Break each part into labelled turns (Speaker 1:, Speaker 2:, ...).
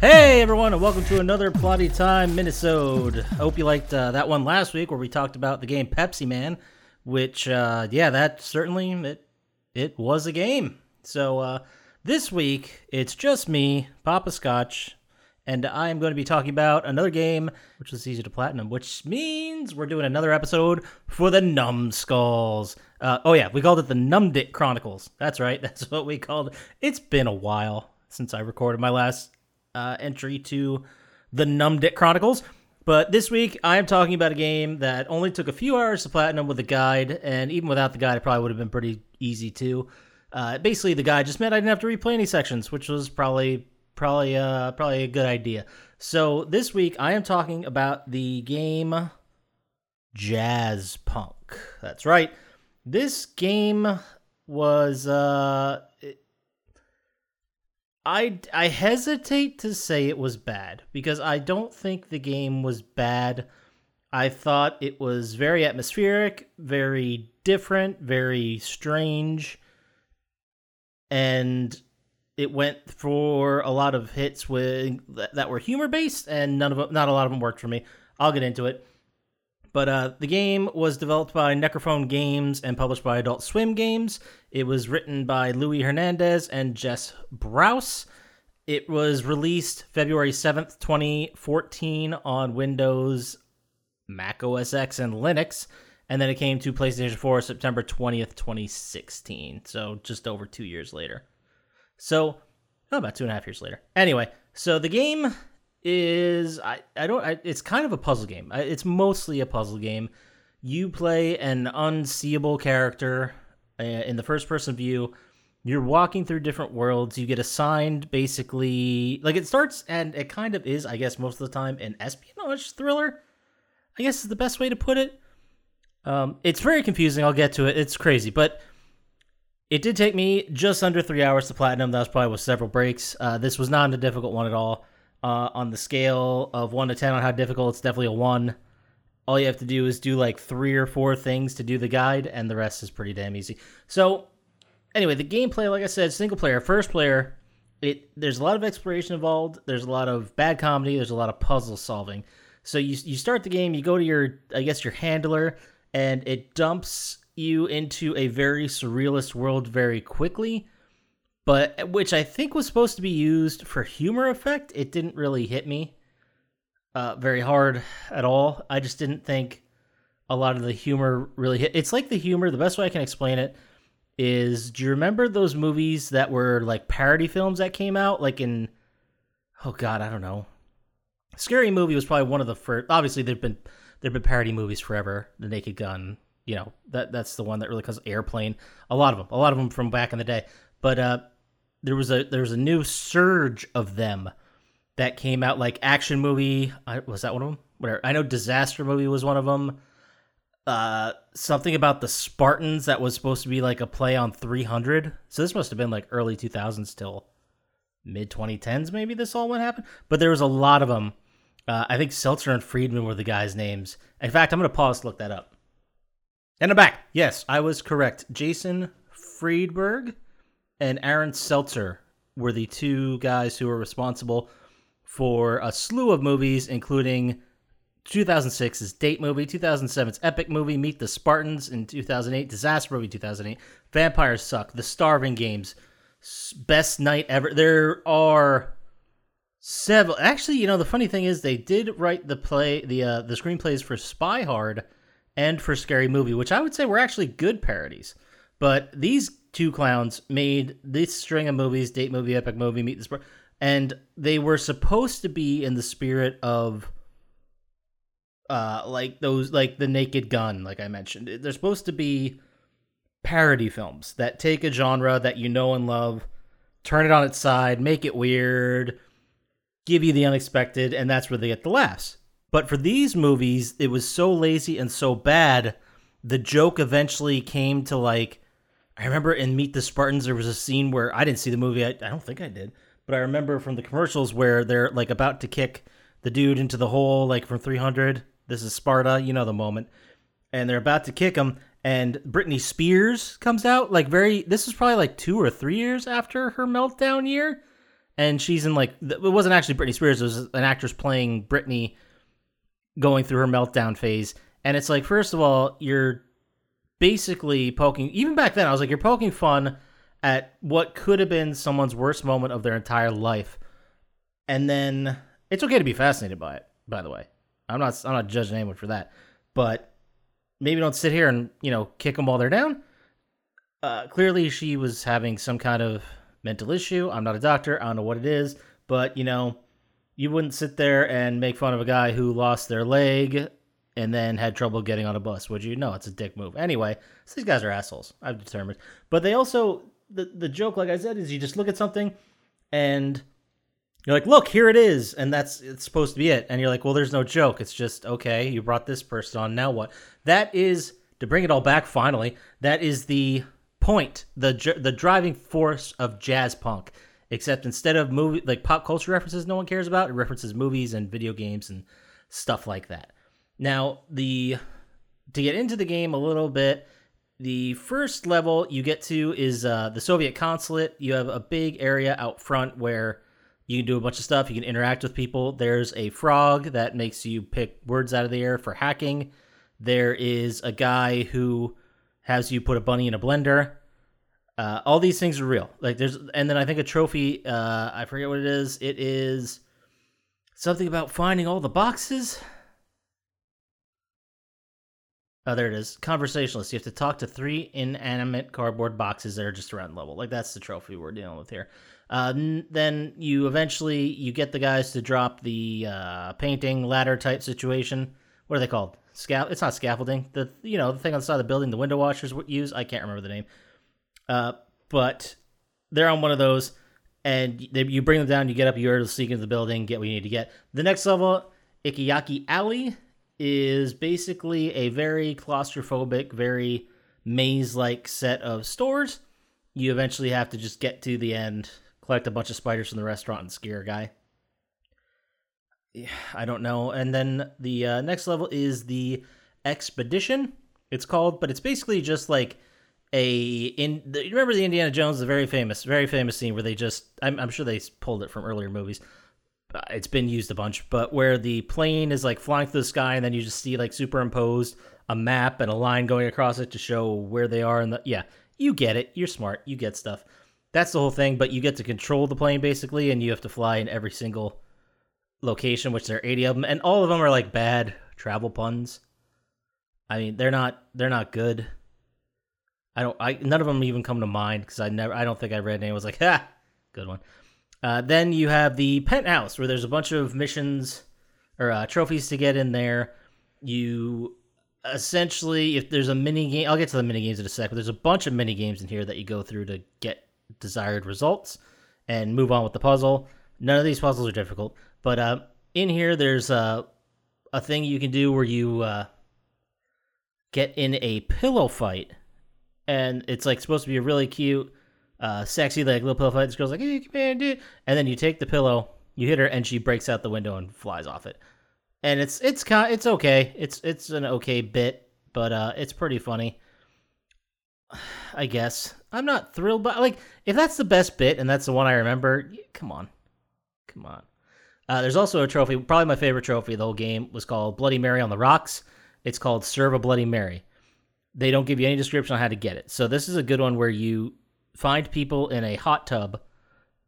Speaker 1: Hey everyone, and welcome to another Plotty Time Minnesota. I hope you liked uh, that one last week where we talked about the game Pepsi Man, which uh, yeah, that certainly it it was a game. So uh, this week it's just me, Papa Scotch, and I am going to be talking about another game which is easy to platinum, which means we're doing another episode for the Numbskulls. Uh, oh yeah, we called it the Numdick Chronicles. That's right, that's what we called it. It's been a while since I recorded my last uh, entry to the Numdick Chronicles. But this week, I am talking about a game that only took a few hours to platinum with a guide, and even without the guide, it probably would have been pretty easy too. Uh, basically, the guide just meant I didn't have to replay any sections, which was probably probably uh, probably a good idea. So this week, I am talking about the game Jazz Punk. That's right. This game was uh, I I hesitate to say it was bad because I don't think the game was bad. I thought it was very atmospheric, very different, very strange, and it went for a lot of hits with that were humor based, and none of not a lot of them worked for me. I'll get into it. But uh, the game was developed by Necrophone Games and published by Adult Swim Games. It was written by Luis Hernandez and Jess Brouse. It was released February 7th, 2014 on Windows, Mac OS X, and Linux. And then it came to PlayStation 4 September 20th, 2016. So just over two years later. So, oh, about two and a half years later. Anyway, so the game is I I don't I, it's kind of a puzzle game. It's mostly a puzzle game. You play an unseeable character uh, in the first person view. You're walking through different worlds. You get assigned basically like it starts and it kind of is I guess most of the time an espionage thriller. I guess is the best way to put it. Um, it's very confusing. I'll get to it. It's crazy, but it did take me just under three hours to platinum. That was probably with several breaks. Uh, this was not a difficult one at all. Uh, on the scale of one to ten on how difficult, it's definitely a one. All you have to do is do like three or four things to do the guide, and the rest is pretty damn easy. So, anyway, the gameplay, like I said, single player, first player. It there's a lot of exploration involved. There's a lot of bad comedy. There's a lot of puzzle solving. So you you start the game. You go to your I guess your handler, and it dumps you into a very surrealist world very quickly but which I think was supposed to be used for humor effect. It didn't really hit me uh, very hard at all. I just didn't think a lot of the humor really hit. It's like the humor. The best way I can explain it is: Do you remember those movies that were like parody films that came out, like in oh god, I don't know. Scary Movie was probably one of the first. Obviously, there've been there've been parody movies forever. The Naked Gun, you know that that's the one that really caused Airplane. A lot of them, a lot of them from back in the day. But uh, there was a there was a new surge of them that came out like action movie was that one of them whatever. I know disaster movie was one of them uh something about the spartans that was supposed to be like a play on 300 so this must have been like early 2000s till mid 2010s maybe this all went happen but there was a lot of them uh, i think seltzer and friedman were the guys names. In fact i'm gonna pause to look that up. And i'm back. Yes i was correct. Jason friedberg and Aaron Seltzer were the two guys who were responsible for a slew of movies, including 2006's Date movie, 2007's Epic movie, Meet the Spartans in 2008, Disaster movie 2008, Vampires Suck, The Starving Games, Best Night Ever. There are several. Actually, you know the funny thing is they did write the play, the uh, the screenplays for Spy Hard and for Scary Movie, which I would say were actually good parodies. But these two clowns made this string of movies, date movie, epic movie, meet the sport, and they were supposed to be in the spirit of uh like those like the naked gun like i mentioned. They're supposed to be parody films that take a genre that you know and love turn it on its side make it weird give you the unexpected and that's where they get the laughs. But for these movies it was so lazy and so bad the joke eventually came to like I remember in Meet the Spartans there was a scene where I didn't see the movie. I, I don't think I did, but I remember from the commercials where they're like about to kick the dude into the hole, like from 300. This is Sparta, you know the moment, and they're about to kick him, and Britney Spears comes out like very. This is probably like two or three years after her meltdown year, and she's in like it wasn't actually Britney Spears. It was an actress playing Britney, going through her meltdown phase. And it's like, first of all, you're basically poking. Even back then, I was like, you're poking fun at what could have been someone's worst moment of their entire life, and then it's okay to be fascinated by it. By the way, I'm not I'm not judging anyone for that, but maybe don't sit here and you know kick them while they're down. Uh, clearly, she was having some kind of mental issue. I'm not a doctor. I don't know what it is, but you know, you wouldn't sit there and make fun of a guy who lost their leg and then had trouble getting on a bus, would you? No, it's a dick move. Anyway, so these guys are assholes. I've determined. But they also the the joke, like I said, is you just look at something and you're like, look, here it is, and that's it's supposed to be it. And you're like, well, there's no joke. It's just okay. You brought this person on. Now what? That is to bring it all back. Finally, that is the point, the the driving force of jazz punk. Except instead of movie like pop culture references, no one cares about. It references movies and video games and stuff like that. Now, the to get into the game a little bit, the first level you get to is uh, the Soviet consulate. You have a big area out front where you can do a bunch of stuff. You can interact with people. There's a frog that makes you pick words out of the air for hacking. There is a guy who has you put a bunny in a blender. Uh, all these things are real. Like there's, and then I think a trophy. Uh, I forget what it is. It is something about finding all the boxes. Oh, there it is. Conversationalist. You have to talk to three inanimate cardboard boxes that are just around level. Like that's the trophy we're dealing with here. Uh, n- then you eventually you get the guys to drop the uh, painting ladder type situation. What are they called? Scal. It's not scaffolding. The you know the thing on the side of the building the window washers use. I can't remember the name. Uh, but they're on one of those, and they, you bring them down. You get up. You're sneak into the building. Get what you need to get. The next level, Ikiyaki Alley is basically a very claustrophobic, very maze like set of stores. You eventually have to just get to the end, collect a bunch of spiders from the restaurant, and scare a guy. Yeah, I don't know. And then the uh, next level is the expedition. It's called, but it's basically just like a in. The, remember the Indiana Jones, the very famous, very famous scene where they just. I'm, I'm sure they pulled it from earlier movies Uh, it's been used a bunch, but where the plane is like flying through the sky and then you just see like superimposed a map and a line going across it to show where they are and the yeah, you get it. You're smart. You get stuff. That's the whole thing, but you get to control the plane basically and you have to fly in every single location, which there are 80 of them and all of them are like bad travel puns. I mean, they're not they're not good. I don't I none of them even come to mind cuz I never I don't think I read any was like, "Ha, good one." Uh, then you have the penthouse where there's a bunch of missions or uh, trophies to get in there. You essentially, if there's a mini game, I'll get to the mini games in a sec, but there's a bunch of mini games in here that you go through to get desired results and move on with the puzzle. None of these puzzles are difficult, but uh, in here there's uh, a thing you can do where you uh, get in a pillow fight, and it's like supposed to be a really cute uh, sexy like little pillow fight. This girl's like, "Hey, come here, dude!" And then you take the pillow, you hit her, and she breaks out the window and flies off it. And it's it's kind it's okay. It's it's an okay bit, but uh, it's pretty funny. I guess I'm not thrilled, but like if that's the best bit and that's the one I remember, come on, come on. Uh, there's also a trophy. Probably my favorite trophy the whole game was called Bloody Mary on the Rocks. It's called Serve a Bloody Mary. They don't give you any description on how to get it. So this is a good one where you find people in a hot tub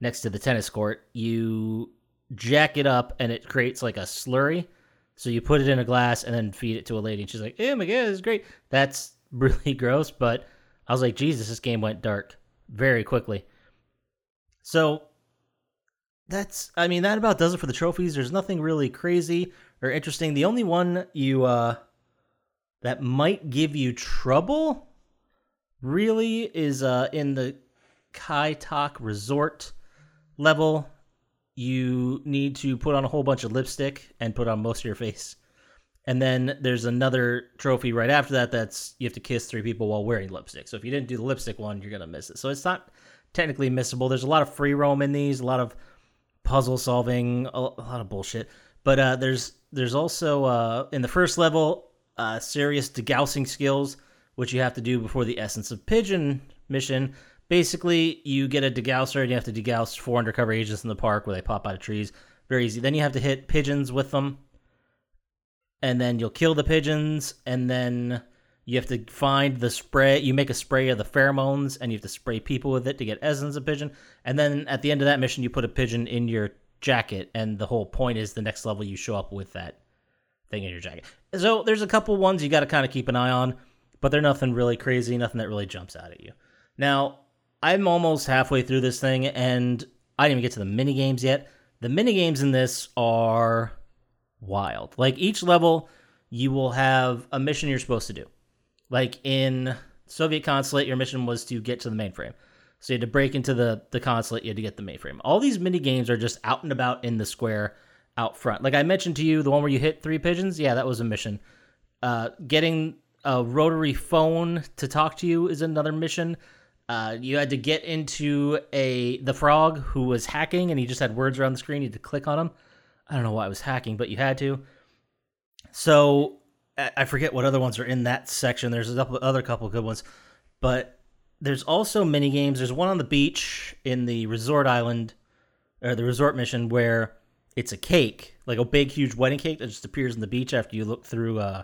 Speaker 1: next to the tennis court. You jack it up, and it creates like a slurry. So you put it in a glass and then feed it to a lady, and she's like, "Oh my god, this is great." That's really gross, but I was like, "Jesus, this game went dark very quickly." So that's, I mean, that about does it for the trophies. There's nothing really crazy or interesting. The only one you uh that might give you trouble really is uh, in the Kai Tak Resort level. You need to put on a whole bunch of lipstick and put on most of your face. And then there's another trophy right after that that's you have to kiss three people while wearing lipstick. So if you didn't do the lipstick one, you're going to miss it. So it's not technically missable. There's a lot of free roam in these, a lot of puzzle solving, a, lot of bullshit. But uh, there's there's also uh, in the first level uh, serious degaussing skills which you have to do before the Essence of Pigeon mission. basically you get a degausser and you have to degauss four undercover agents in the park where they pop out of trees. Very easy. Then you have to hit pigeons with them, and then you'll kill the pigeons, and then you have to find the spray. You make a spray of the pheromones, and you have to spray people with it to get essence of pigeon. And then at the end of that mission, you put a pigeon in your jacket, and the whole point is the next level you show up with that thing in your jacket. So there's a couple ones you got to kind of keep an eye on, but they're nothing really crazy, nothing that really jumps out at you. Now, I'm almost halfway through this thing, and I didn't even get to the mini games yet. The mini games in this are wild. Like each level, you will have a mission you're supposed to do. Like in Soviet consulate, your mission was to get to the mainframe. So you had to break into the, the consulate, you had to get the mainframe. All these mini games are just out and about in the square out front. Like I mentioned to you, the one where you hit three pigeons, yeah, that was a mission. Uh, getting a rotary phone to talk to you is another mission. Uh, you had to get into a the frog who was hacking, and he just had words around the screen. You had to click on him. I don't know why I was hacking, but you had to. So I forget what other ones are in that section. There's a couple, other couple good ones, but there's also mini games. There's one on the beach in the resort island or the resort mission where it's a cake, like a big, huge wedding cake that just appears on the beach after you look through uh,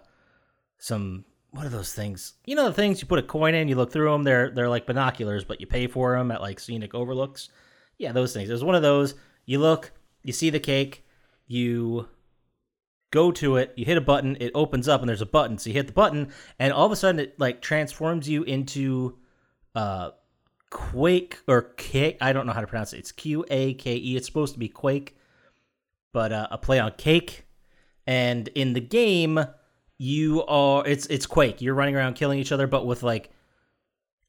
Speaker 1: some what are those things? You know the things you put a coin in, you look through them. They're they're like binoculars, but you pay for them at like scenic overlooks. Yeah, those things. There's one of those. You look, you see the cake, you go to it, you hit a button, it opens up, and there's a button. So you hit the button, and all of a sudden it like transforms you into uh Quake or Cake. I don't know how to pronounce it. It's Q A K E. It's supposed to be Quake, but uh, a play on cake. And in the game, you are it's it's Quake. You're running around killing each other, but with like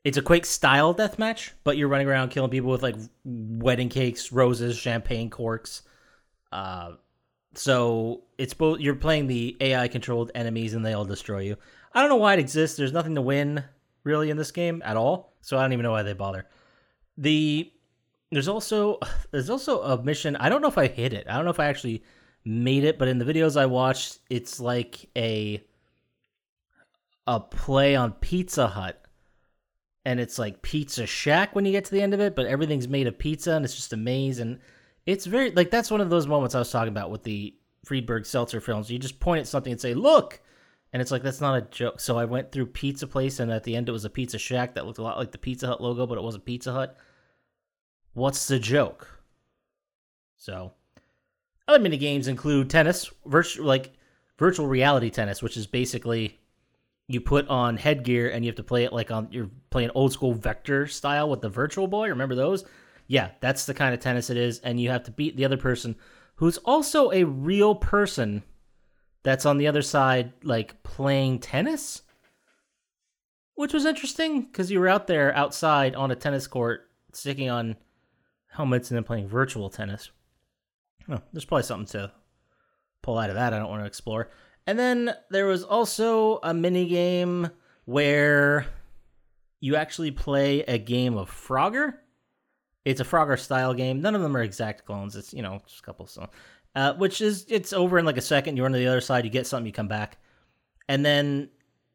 Speaker 1: it's a Quake style deathmatch, but you're running around killing people with like wedding cakes, roses, champagne corks. Uh, so it's both you're playing the AI controlled enemies and they all destroy you. I don't know why it exists. There's nothing to win really in this game at all, so I don't even know why they bother. The there's also there's also a mission. I don't know if I hit it. I don't know if I actually made it, but in the videos I watched, it's like a a play on Pizza Hut. And it's like Pizza Shack when you get to the end of it, but everything's made of pizza and it's just a maze. And it's very, like, that's one of those moments I was talking about with the Friedberg Seltzer films. You just point at something and say, look! And it's like, that's not a joke. So I went through Pizza Place, and at the end it was a Pizza Shack that looked a lot like the Pizza Hut logo, but it wasn't Pizza Hut. What's the joke? So other mini games include tennis, virtual like virtual reality tennis, which is basically you put on headgear and you have to play it like on you're playing old school vector style with the virtual boy. Remember those? Yeah, that's the kind of tennis it is, and you have to beat the other person who's also a real person that's on the other side, like playing tennis. Which was interesting because you were out there outside on a tennis court, sticking on helmets and then playing virtual tennis. Oh, there's probably something to pull out of that I don't want to explore. And then there was also a mini game where you actually play a game of Frogger. It's a Frogger style game. None of them are exact clones. It's you know just a couple. So, uh, which is it's over in like a second. You run to the other side. You get something. You come back, and then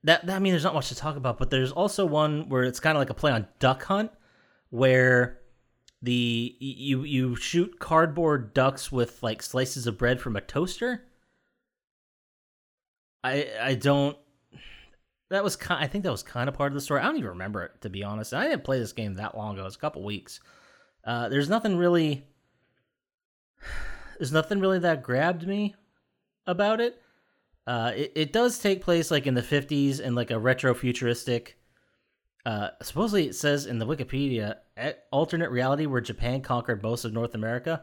Speaker 1: that, that I mean, there's not much to talk about. But there's also one where it's kind of like a play on Duck Hunt, where the you you shoot cardboard ducks with like slices of bread from a toaster. I I don't. That was kind. I think that was kind of part of the story. I don't even remember it to be honest. I didn't play this game that long ago. It's a couple weeks. Uh, there's nothing really. There's nothing really that grabbed me about it. Uh, it, it does take place like in the 50s in like a retro futuristic uh, supposedly, it says in the Wikipedia, alternate reality where Japan conquered most of North America.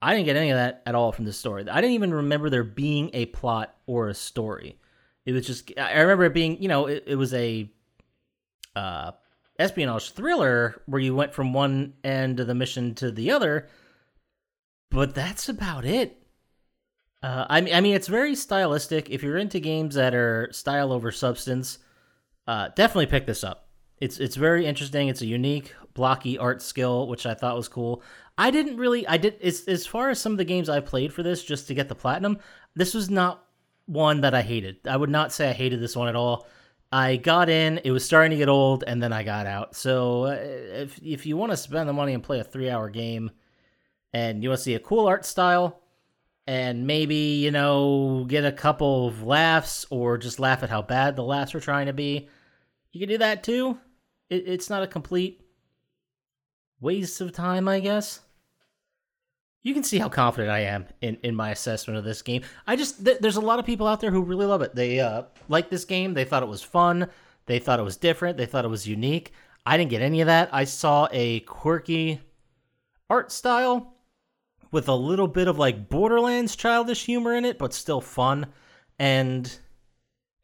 Speaker 1: I didn't get any of that at all from this story. I didn't even remember there being a plot or a story. It was just I remember it being, you know, it, it was a uh, espionage thriller where you went from one end of the mission to the other, but that's about it. Uh, I mean, I mean, it's very stylistic. If you're into games that are style over substance, uh, definitely pick this up. It's it's very interesting. It's a unique blocky art skill, which I thought was cool. I didn't really I did as as far as some of the games I played for this just to get the platinum. This was not one that I hated. I would not say I hated this one at all. I got in, it was starting to get old, and then I got out. So uh, if if you want to spend the money and play a three hour game, and you want to see a cool art style, and maybe you know get a couple of laughs or just laugh at how bad the laughs are trying to be, you can do that too. It, it's not a complete waste of time, I guess. You can see how confident I am in, in my assessment of this game. I just th- there's a lot of people out there who really love it. They uh, like this game. They thought it was fun. They thought it was different. They thought it was unique. I didn't get any of that. I saw a quirky art style with a little bit of like Borderlands childish humor in it, but still fun. And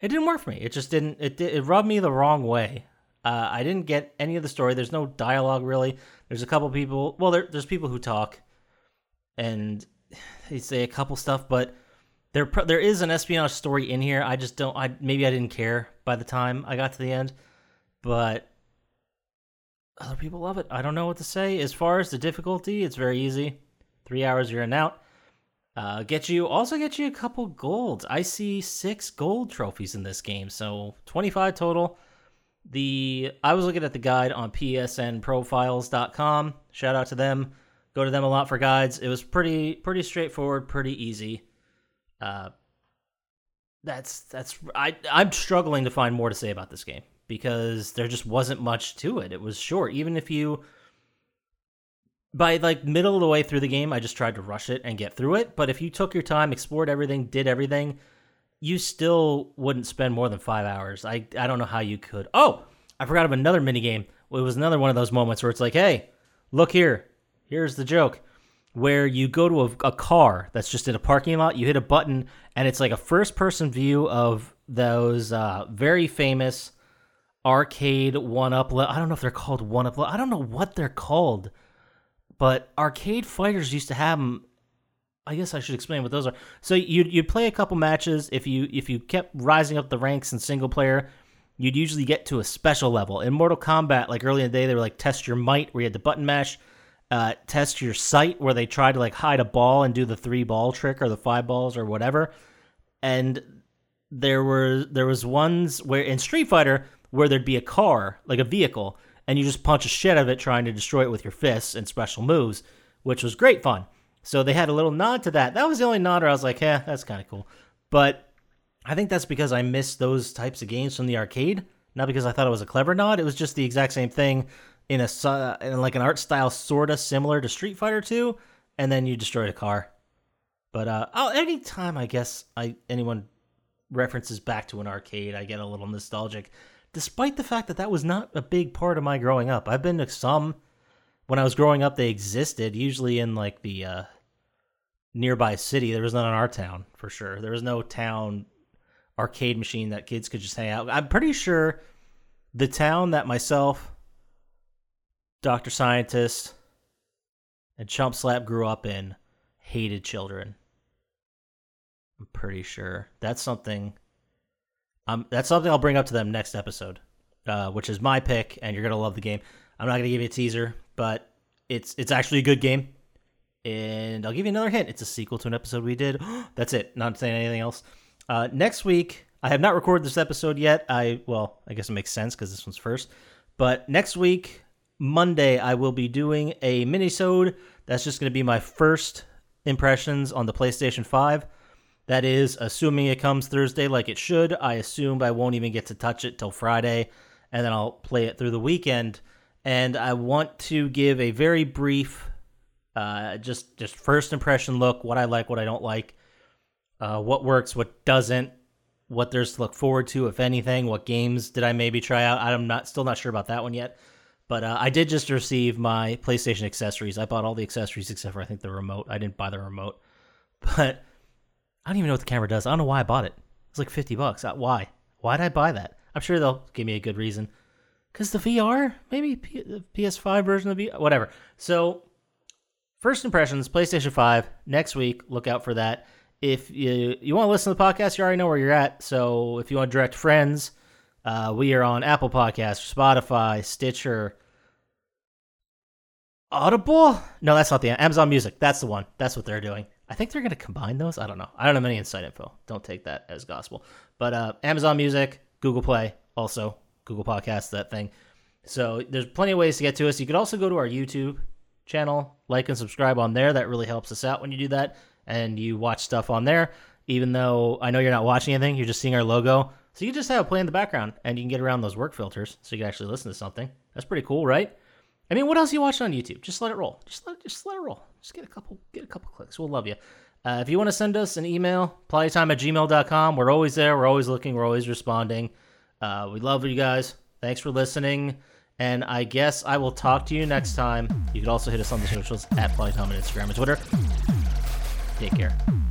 Speaker 1: it didn't work for me. It just didn't. It it rubbed me the wrong way. Uh, I didn't get any of the story. There's no dialogue really. There's a couple people. Well, there, there's people who talk, and they say a couple stuff, but there there is an espionage story in here. I just don't. I maybe I didn't care by the time I got to the end, but other people love it. I don't know what to say. As far as the difficulty, it's very easy. Three hours, you're in out. Uh, get you also get you a couple golds. I see six gold trophies in this game, so 25 total. The I was looking at the guide on psnprofiles.com. Shout out to them. Go to them a lot for guides. It was pretty pretty straightforward, pretty easy. Uh, that's that's I I'm struggling to find more to say about this game because there just wasn't much to it. It was short. Even if you by like middle of the way through the game, I just tried to rush it and get through it. But if you took your time, explored everything, did everything, you still wouldn't spend more than five hours. I I don't know how you could. Oh, I forgot of another mini game. It was another one of those moments where it's like, hey, look here. Here's the joke. Where you go to a, a car that's just in a parking lot, you hit a button, and it's like a first person view of those uh, very famous arcade one up. I don't know if they're called one up. I don't know what they're called but arcade fighters used to have them. I guess I should explain what those are. So you'd you'd play a couple matches if you if you kept rising up the ranks in single player. You'd usually get to a special level. In Mortal Kombat, like early in the day, they were like test your might, where you had the button mash, uh, test your sight, where they tried to like hide a ball and do the three ball trick or the five balls or whatever. And there were there was ones where in Street Fighter where there'd be a car, like a vehicle, and you just punch a shit out of it trying to destroy it with your fists and special moves, which was great fun. So they had a little nod to that. That was the only nod where I was like, yeah, that's kind of cool. But I think that's because I missed those types of games from the arcade, not because I thought it was a clever nod. It was just the exact same thing in a in like an art style sort of similar to Street Fighter 2, and then you destroyed a car. But uh, oh, anytime I guess I anyone references back to an arcade, I get a little nostalgic despite the fact that that was not a big part of my growing up. I've been to some when I was growing up, they existed, usually in like the uh, nearby city. There was none in our town for sure. There was no town arcade machine that kids could just hang out. I'm pretty sure the town that myself, Dr. Scientist, and Chump Slap grew up in hated children. I'm pretty sure. That's something um, that's something I'll bring up to them next episode, uh, which is my pick, and you're gonna love the game. I'm not gonna give you a teaser, but it's it's actually a good game, and I'll give you another hint. It's a sequel to an episode we did. That's it. Not saying anything else. Uh, next week, I have not recorded this episode yet. I well, I guess it makes sense because this one's first. But next week, Monday, I will be doing a mini-sode. That's just going to be my first impressions on the PlayStation 5. That is, assuming it comes Thursday like it should. I assume I won't even get to touch it till Friday, and then I'll play it through the weekend. And I want to give a very brief, uh, just just first impression look, what I like, what I don't like, uh, what works, what doesn't, what there's to look forward to, if anything. What games did I maybe try out? I'm not still not sure about that one yet. But uh, I did just receive my PlayStation accessories. I bought all the accessories except for I think the remote. I didn't buy the remote, but I don't even know what the camera does. I don't know why I bought it. It's like 50 bucks. Uh, why? Why did I buy that? I'm sure they'll give me a good reason. Because the VR? Maybe P- the PS5 version of VR? Whatever. So, first impressions PlayStation 5 next week. Look out for that. If you, you want to listen to the podcast, you already know where you're at. So, if you want to direct friends, uh, we are on Apple Podcasts, Spotify, Stitcher, Audible. No, that's not the Amazon Music. That's the one. That's what they're doing. I think they're going to combine those. I don't know. I don't have any inside info. Don't take that as gospel. But uh, Amazon Music, Google Play, also Google Podcasts, that thing. So there's plenty of ways to get to us. You could also go to our YouTube channel, like and subscribe on there. That really helps us out when you do that and you watch stuff on there. Even though I know you're not watching anything, you're just seeing our logo. So you just have it play in the background and you can get around those work filters so you can actually listen to something. That's pretty cool, right? I mean, what else are you watching on YouTube? Just let it roll. Just let just let it roll. Just get a couple get a couple clicks. We'll love you. Uh, if you want to send us an email, playtime at gmail.com. We're always there. We're always looking. We're always responding. Uh, we love you guys. Thanks for listening. And I guess I will talk to you next time. You can also hit us on the socials at Playtime on Instagram and Twitter. Take care.